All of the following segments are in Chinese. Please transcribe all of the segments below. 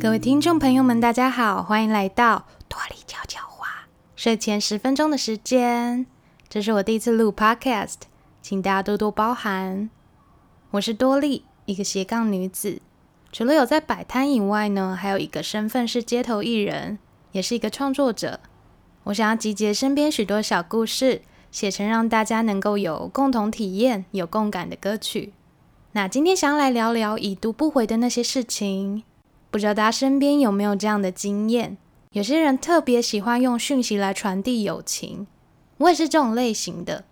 各位听众朋友们，大家好，欢迎来到多莉悄悄话睡前十分钟的时间。这是我第一次录 Podcast，请大家多多包涵。我是多莉，一个斜杠女子。除了有在摆摊以外呢，还有一个身份是街头艺人，也是一个创作者。我想要集结身边许多小故事，写成让大家能够有共同体验、有共感的歌曲。那今天想要来聊聊已读不回的那些事情。不知道大家身边有没有这样的经验？有些人特别喜欢用讯息来传递友情，我也是这种类型的。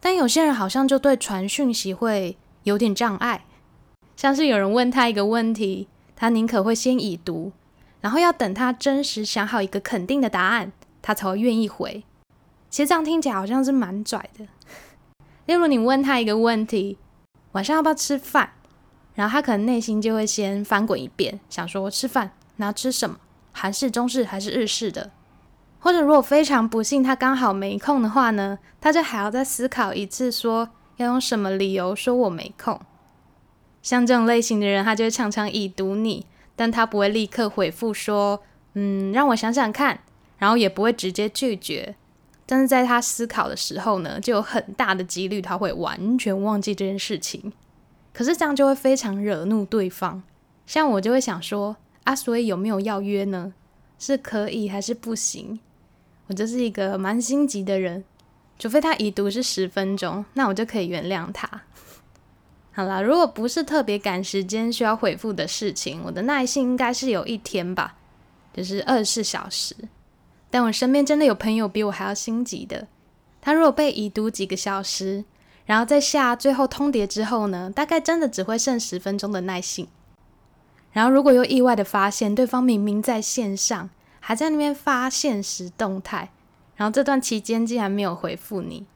但有些人好像就对传讯息会有点障碍。像是有人问他一个问题，他宁可会先已读，然后要等他真实想好一个肯定的答案，他才会愿意回。其实这样听起来好像是蛮拽的。例如你问他一个问题，晚上要不要吃饭？然后他可能内心就会先翻滚一遍，想说吃饭，那要吃什么？韩式、中式还是日式的？或者如果非常不幸他刚好没空的话呢，他就还要再思考一次，说要用什么理由说我没空。像这种类型的人，他就会常常已读你，但他不会立刻回复说，嗯，让我想想看，然后也不会直接拒绝。但是在他思考的时候呢，就有很大的几率他会完全忘记这件事情。可是这样就会非常惹怒对方。像我就会想说，啊，所以有没有要约呢？是可以还是不行？我就是一个蛮心急的人，除非他已读是十分钟，那我就可以原谅他。好啦，如果不是特别赶时间需要回复的事情，我的耐性应该是有一天吧，就是二十四小时。但我身边真的有朋友比我还要心急的，他如果被已读几个小时，然后在下最后通牒之后呢，大概真的只会剩十分钟的耐性。然后如果又意外的发现对方明明在线上，还在那边发现实动态，然后这段期间竟然没有回复你。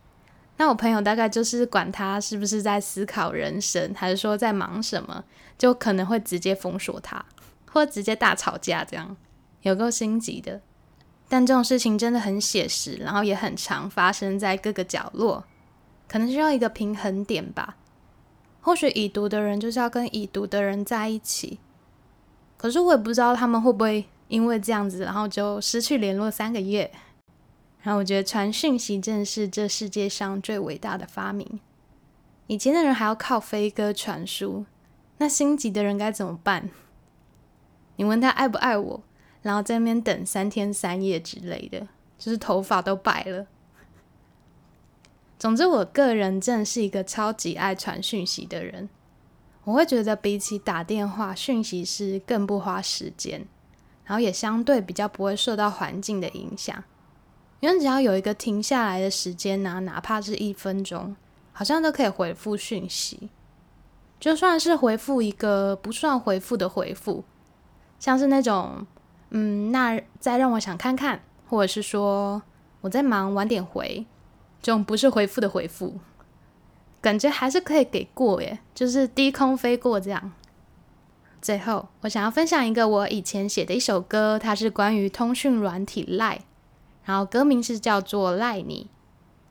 那我朋友大概就是管他是不是在思考人生，还是说在忙什么，就可能会直接封锁他，或直接大吵架，这样有够心急的。但这种事情真的很写实，然后也很常发生在各个角落，可能需要一个平衡点吧。或许已读的人就是要跟已读的人在一起，可是我也不知道他们会不会因为这样子，然后就失去联络三个月。然后我觉得传讯息真是这世界上最伟大的发明。以前的人还要靠飞鸽传书，那心急的人该怎么办？你问他爱不爱我，然后在那边等三天三夜之类的，就是头发都白了。总之，我个人真的是一个超级爱传讯息的人。我会觉得比起打电话，讯息是更不花时间，然后也相对比较不会受到环境的影响。因为只要有一个停下来的时间呐、哪怕是一分钟，好像都可以回复讯息。就算是回复一个不算回复的回复，像是那种“嗯，那再让我想看看”，或者是说“我在忙，晚点回”，这种不是回复的回复，感觉还是可以给过耶，就是低空飞过这样。最后，我想要分享一个我以前写的一首歌，它是关于通讯软体赖。然后歌名是叫做《赖你》，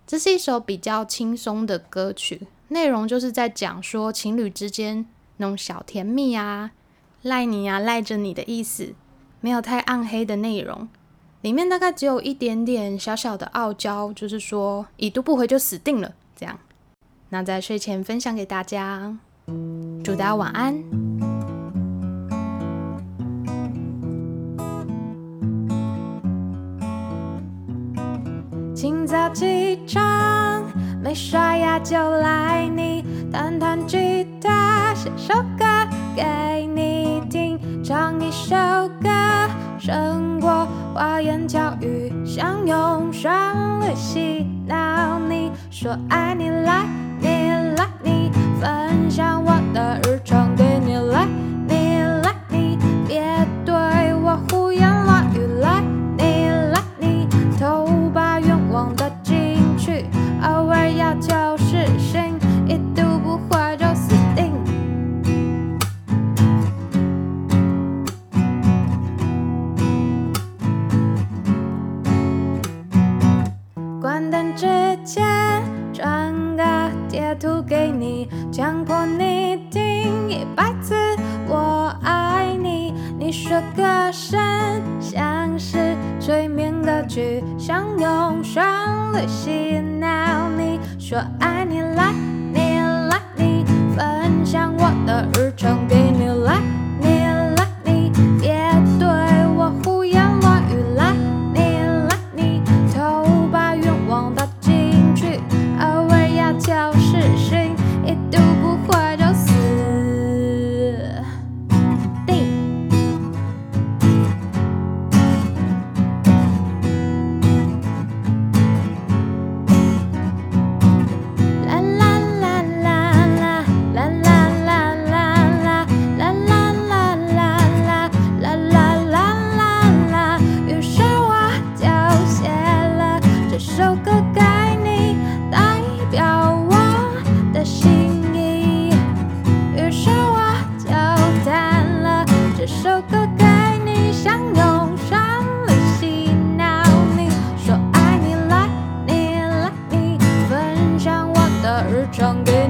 这是一首比较轻松的歌曲，内容就是在讲说情侣之间那种小甜蜜啊，赖你啊，赖着你的意思，没有太暗黑的内容，里面大概只有一点点小小的傲娇，就是说已读不回就死定了这样。那在睡前分享给大家，祝大家晚安。清早起床，没刷牙就来你，弹弹吉他，写首歌给你听，唱一首，花言巧语，想用旋律洗脑你，说爱你来你来你，分享我的日常给你来你来你，别对我胡言乱语来你来你，偷把愿望。的进去，偶尔要求实行，关灯之前传个截图给你，强迫你听一百次我爱你。你说歌声像是催眠歌曲，想用旋律洗脑。你说爱你来。唱给